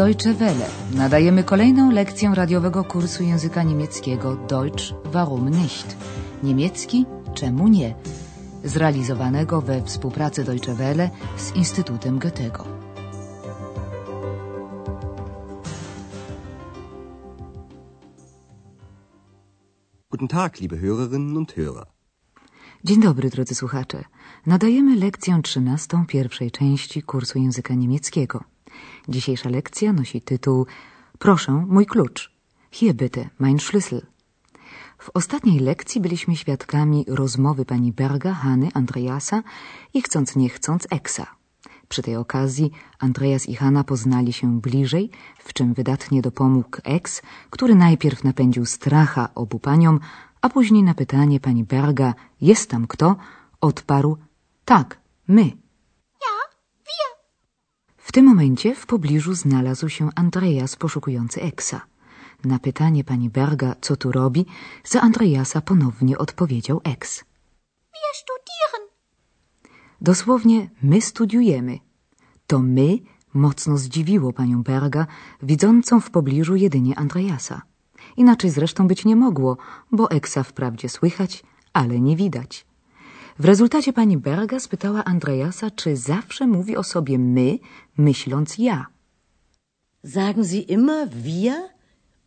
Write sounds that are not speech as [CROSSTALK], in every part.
Deutsche Welle. Nadajemy kolejną lekcję radiowego kursu języka niemieckiego Deutsch warum nicht? Niemiecki czemu nie? Zrealizowanego we współpracy Deutsche Welle z Instytutem Goethego. Guten Tag, liebe Hörerinnen und Hörer. Dzień dobry, drodzy słuchacze. Nadajemy lekcję trzynastą pierwszej części kursu języka niemieckiego. Dzisiejsza lekcja nosi tytuł Proszę, mój klucz. Hier bitte, mein Schlüssel. W ostatniej lekcji byliśmy świadkami rozmowy pani Berga, Hany, Andreasa i chcąc nie chcąc Eksa. Przy tej okazji Andreas i Hanna poznali się bliżej, w czym wydatnie dopomógł Eks, który najpierw napędził stracha obu paniom, a później na pytanie pani Berga, jest tam kto, odparł, tak, my. W tym momencie w pobliżu znalazł się Andreas poszukujący Eksa. Na pytanie pani Berga, co tu robi, za Andreasa ponownie odpowiedział Eks. Wir studieren. Dosłownie my studiujemy. To my mocno zdziwiło panią Berga, widzącą w pobliżu jedynie Andreasa. Inaczej zresztą być nie mogło, bo Eksa wprawdzie słychać, ale nie widać. W rezultacie pani Berga spytała Andreasa, czy zawsze mówi o sobie my, myśląc ja. Sagen Sie immer wir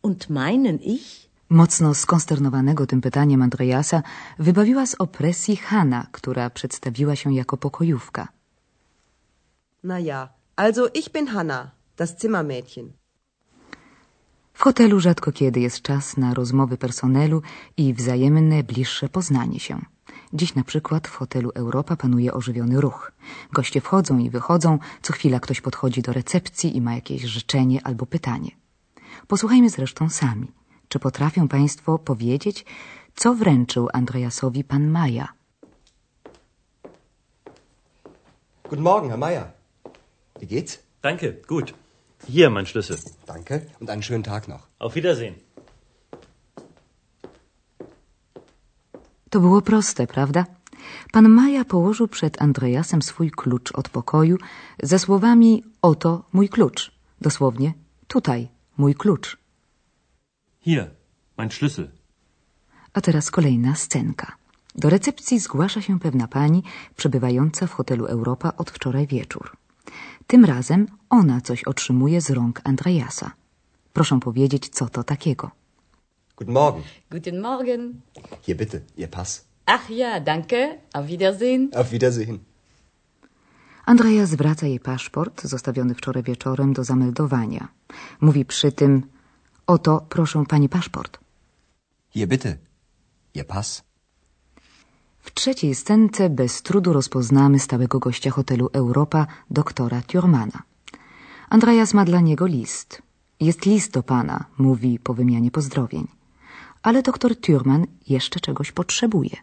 und meinen ich? Mocno skonsternowanego tym pytaniem Andreasa wybawiła z opresji Hanna, która przedstawiła się jako pokojówka. Na ja, also ich bin Hanna, das Zimmermädchen. W hotelu rzadko kiedy jest czas na rozmowy personelu i wzajemne, bliższe poznanie się. Dziś na przykład w hotelu Europa panuje ożywiony ruch. Goście wchodzą i wychodzą, co chwila ktoś podchodzi do recepcji i ma jakieś życzenie albo pytanie. Posłuchajmy zresztą sami. Czy potrafią Państwo powiedzieć, co wręczył Andreasowi pan Maja? Guten Morgen, Herr Meier. Wie geht's? Danke, gut. Hier, mein Schlüssel. Danke und einen schönen Tag noch. Auf Wiedersehen. To było proste, prawda? Pan Maja położył przed Andreasem swój klucz od pokoju ze słowami oto mój klucz. Dosłownie tutaj mój klucz. Hier, mein Schlüssel. A teraz kolejna scenka. Do recepcji zgłasza się pewna pani przebywająca w hotelu Europa od wczoraj wieczór. Tym razem ona coś otrzymuje z rąk Andreasa. Proszę powiedzieć, co to takiego. Guten Morgen. Guten Morgen. Hier bitte, Ihr Pass. Ach ja, danke. Auf Wiedersehen. Auf Wiedersehen. Andrea zwraca jej paszport, zostawiony wczoraj wieczorem, do zameldowania. Mówi przy tym, oto proszę pani paszport. Hier bitte, Ihr Pass. W trzeciej scence bez trudu rozpoznamy stałego gościa hotelu Europa, doktora Thurmana. Andreas ma dla niego list. Jest list do pana, mówi po wymianie pozdrowień. Ale doktor Thurman jeszcze czegoś potrzebuje.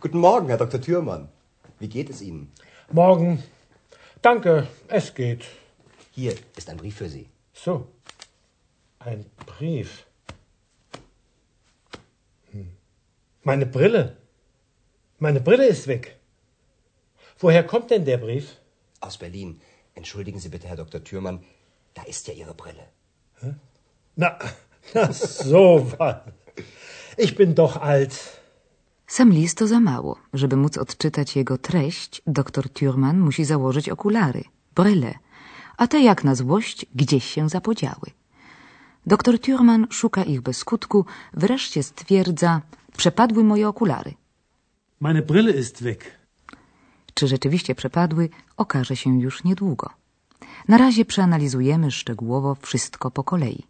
Guten Morgen, Herr Dr. Thürmann. Wie geht es Ihnen? Morgen. Danke, es geht. Hier ist ein Brief für Sie. So. Ein Brief. Hm. Meine Brille. Meine Brille ist weg. Woher kommt denn der Brief? Aus Berlin. Entschuldigen Sie bitte, Herr Dr. Thürmann. Da ist ja Ihre Brille. Na, na so was. Ich bin doch alt. Sam list to za mało. Żeby móc odczytać jego treść, doktor Thurman musi założyć okulary, bryle, a te jak na złość gdzieś się zapodziały. Doktor Thurman szuka ich bez skutku, wreszcie stwierdza, przepadły moje okulary. Meine Brille ist weg. Czy rzeczywiście przepadły, okaże się już niedługo. Na razie przeanalizujemy szczegółowo wszystko po kolei.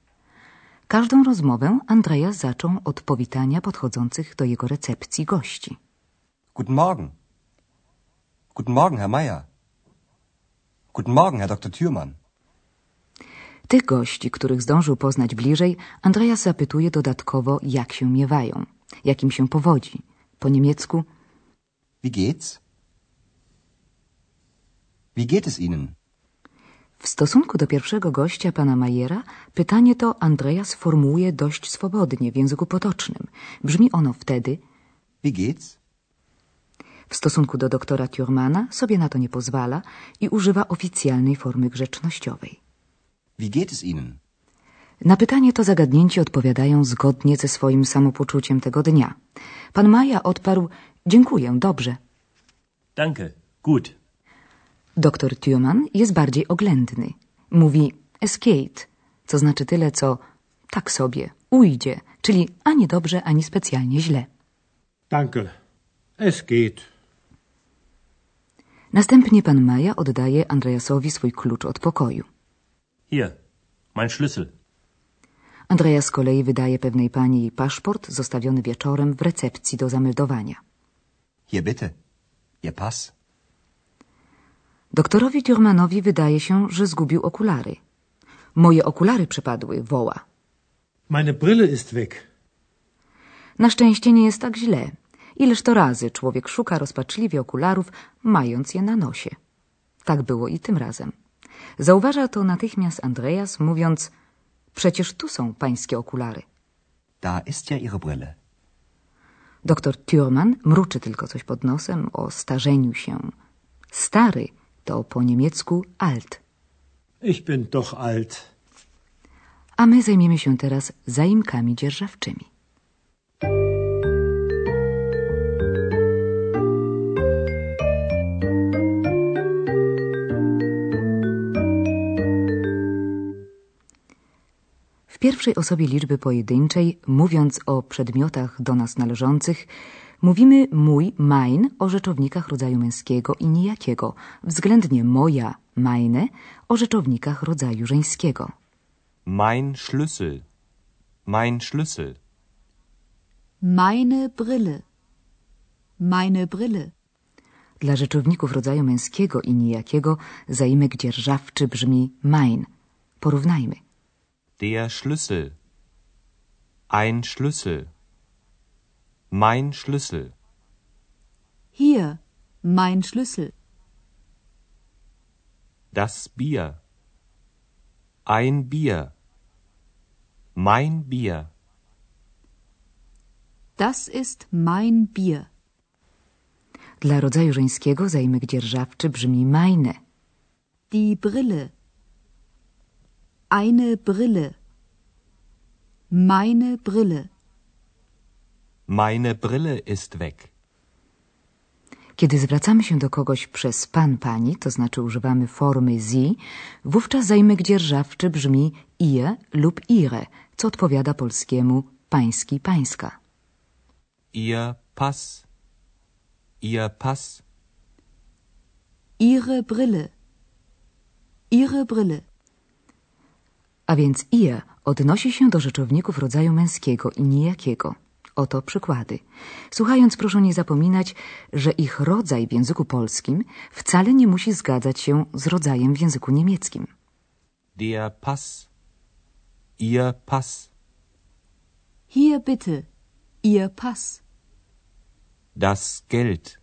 Każdą rozmowę Andreas zaczął od powitania podchodzących do jego recepcji gości. Guten Morgen. Guten Morgen, Herr Meier. Guten Morgen, Herr Dr. Thürmann. Tych gości, których zdążył poznać bliżej, Andreas zapytuje dodatkowo, jak się miewają, jak im się powodzi. Po niemiecku Wie geht's? Wie geht es Ihnen? W stosunku do pierwszego gościa, pana Majera, pytanie to Andreas formułuje dość swobodnie w języku potocznym. Brzmi ono wtedy, Wie geht's? W stosunku do doktora Thurmana sobie na to nie pozwala i używa oficjalnej formy grzecznościowej. Wie geht es Ihnen? Na pytanie to zagadnięci odpowiadają zgodnie ze swoim samopoczuciem tego dnia. Pan Maja odparł: Dziękuję, dobrze. Danke. Gut. Doktor Thurman jest bardziej oględny. Mówi es geht, co znaczy tyle, co tak sobie, ujdzie, czyli ani dobrze, ani specjalnie źle. Danke. Es geht. Następnie pan Maja oddaje Andreasowi swój klucz od pokoju. Hier, mein Schlüssel. Andreas z kolei wydaje pewnej pani jej paszport zostawiony wieczorem w recepcji do zameldowania. Hier bitte. Ihr Pass. Doktorowi Thurmanowi wydaje się, że zgubił okulary. Moje okulary przepadły, woła. Meine Brille ist weg. Na szczęście nie jest tak źle. Ileż to razy człowiek szuka rozpaczliwie okularów, mając je na nosie. Tak było i tym razem. Zauważa to natychmiast Andreas, mówiąc: Przecież tu są pańskie okulary. Da ist ja Ihre Brille. Doktor Thurman mruczy tylko coś pod nosem o starzeniu się. Stary to po niemiecku alt. Ich bin doch alt. A my zajmiemy się teraz zaimkami dzierżawczymi. W pierwszej osobie liczby pojedynczej, mówiąc o przedmiotach do nas należących, mówimy mój, mein o rzeczownikach rodzaju męskiego i nijakiego, względnie moja, meine o rzeczownikach rodzaju żeńskiego. Mein Schlüssel. Mein Schlüssel. Meine Brille. Meine Brille. Dla rzeczowników rodzaju męskiego i nijakiego zaimek dzierżawczy brzmi mein. Porównajmy. Der Schlüssel. Ein Schlüssel. Mein Schlüssel. Hier, mein Schlüssel. Das Bier. Ein Bier. Mein Bier. Das ist mein Bier. Dla rodzaju żeńskiego zaimek dzierżawczy brzmi meine. Die Brille. Eine Brille. Meine Brille. Meine Brille ist weg. Kiedy zwracamy się do kogoś przez pan, pani, to znaczy używamy formy sie, wówczas zaimek dzierżawczy brzmi ihr lub ihre, co odpowiada polskiemu pański, pańska. Ihr Pass. Ihr Pass. Ihre Brille. Ihre Brille. A więc ihr odnosi się do rzeczowników rodzaju męskiego i nijakiego. Oto przykłady. Słuchając, proszę nie zapominać, że ich rodzaj w języku polskim wcale nie musi zgadzać się z rodzajem w języku niemieckim. Der Pass. Ihr Pass. Hier bitte. Ihr Pass. Das Geld.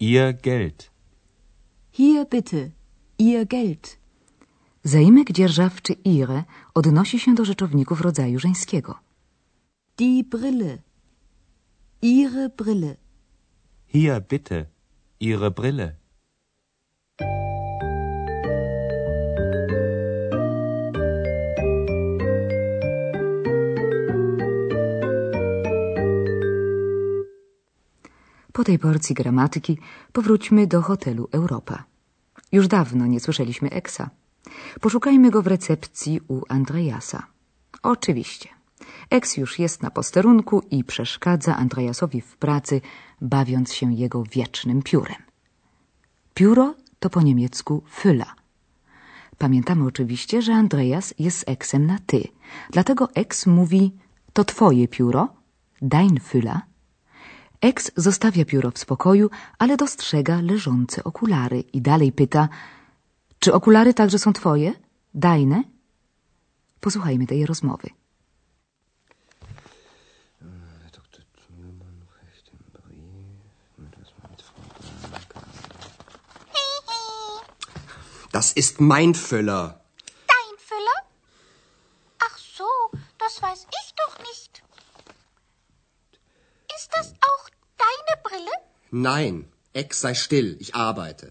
Ihr Geld. Hier bitte. Ihr Geld. Zaimek dzierżawczy ihre odnosi się do rzeczowników rodzaju żeńskiego. Die Brille. Ihre Brille. Hier bitte. Ihre Brille. Po tej porcji gramatyki powróćmy do hotelu Europa. Już dawno nie słyszeliśmy Eksa. Poszukajmy go w recepcji u Andreasa. Oczywiście. Eks już jest na posterunku i przeszkadza Andreasowi w pracy, bawiąc się jego wiecznym piórem. Pióro to po niemiecku Füller. Pamiętamy oczywiście, że Andreas jest z Eksem na ty. Dlatego Eks mówi to twoje pióro, dein Füller. Eks zostawia pióro w spokoju, ale dostrzega leżące okulary i dalej pyta czy okulary także są twoje? Dajne? Posłuchajmy tej rozmowy. Das ist mein Füller. Dein Füller? Ach so, das weiß ich doch nicht. Ist das auch deine Brille? Nein, Ex sei still, ich arbeite.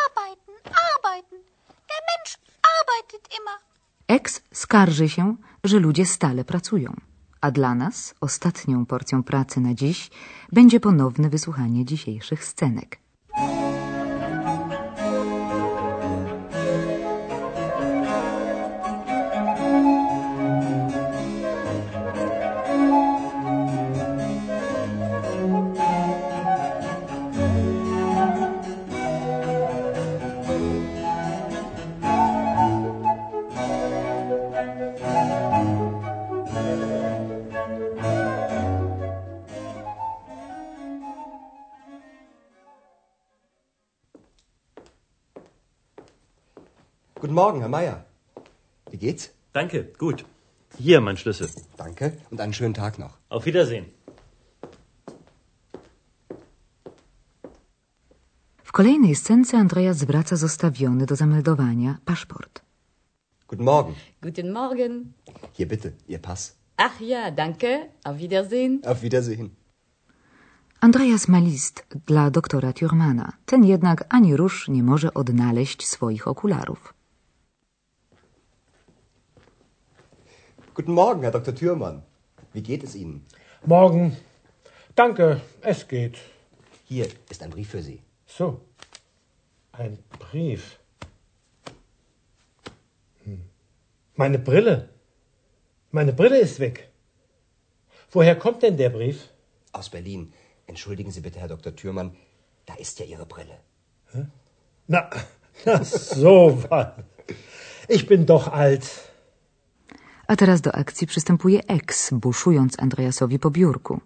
Arbeiten, arbeiten. Der Mensch arbeitet immer. Ex skarży się, że ludzie stale pracują. A dla nas ostatnią porcją pracy na dziś będzie ponowne wysłuchanie dzisiejszych scenek. Guten Morgen, Herr Meier. Wie geht's? Danke, gut. Hier, mein Schlüssel. Danke und einen schönen Tag noch. Auf Wiedersehen. W kolejnej scence Andreas zwraca zostawiony do zameldowania paszport. Guten Morgen. Guten Morgen. Hier bitte, Ihr Pass. Ach ja, danke. Auf Wiedersehen. Auf Wiedersehen. Andreas ma list dla doktora Thurmana. Ten jednak ani rusz nie może odnaleźć swoich okularów. Guten Morgen, Herr Dr. Thürmann. Wie geht es Ihnen? Morgen. Danke, es geht. Hier ist ein Brief für Sie. So. Ein Brief. Hm. Meine Brille. Meine Brille ist weg. Woher kommt denn der Brief? Aus Berlin. Entschuldigen Sie bitte, Herr Dr. Thürmann. Da ist ja Ihre Brille. Na, [LAUGHS] na so was. Ich bin doch alt. A teraz do akcji przystępuje Ex, buszując Andreasowi po biurku.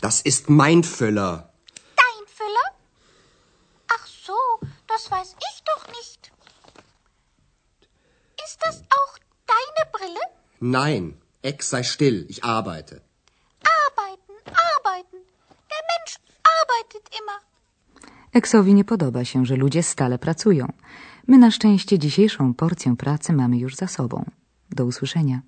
Das ist mein Füller. Dein Füller? Ach so, das weiß ich doch nicht. Ist das auch deine Brille? Nein, Ex sei still, ich arbeite. Exowi nie podoba się, że ludzie stale pracują. My na szczęście dzisiejszą porcję pracy mamy już za sobą. Do usłyszenia.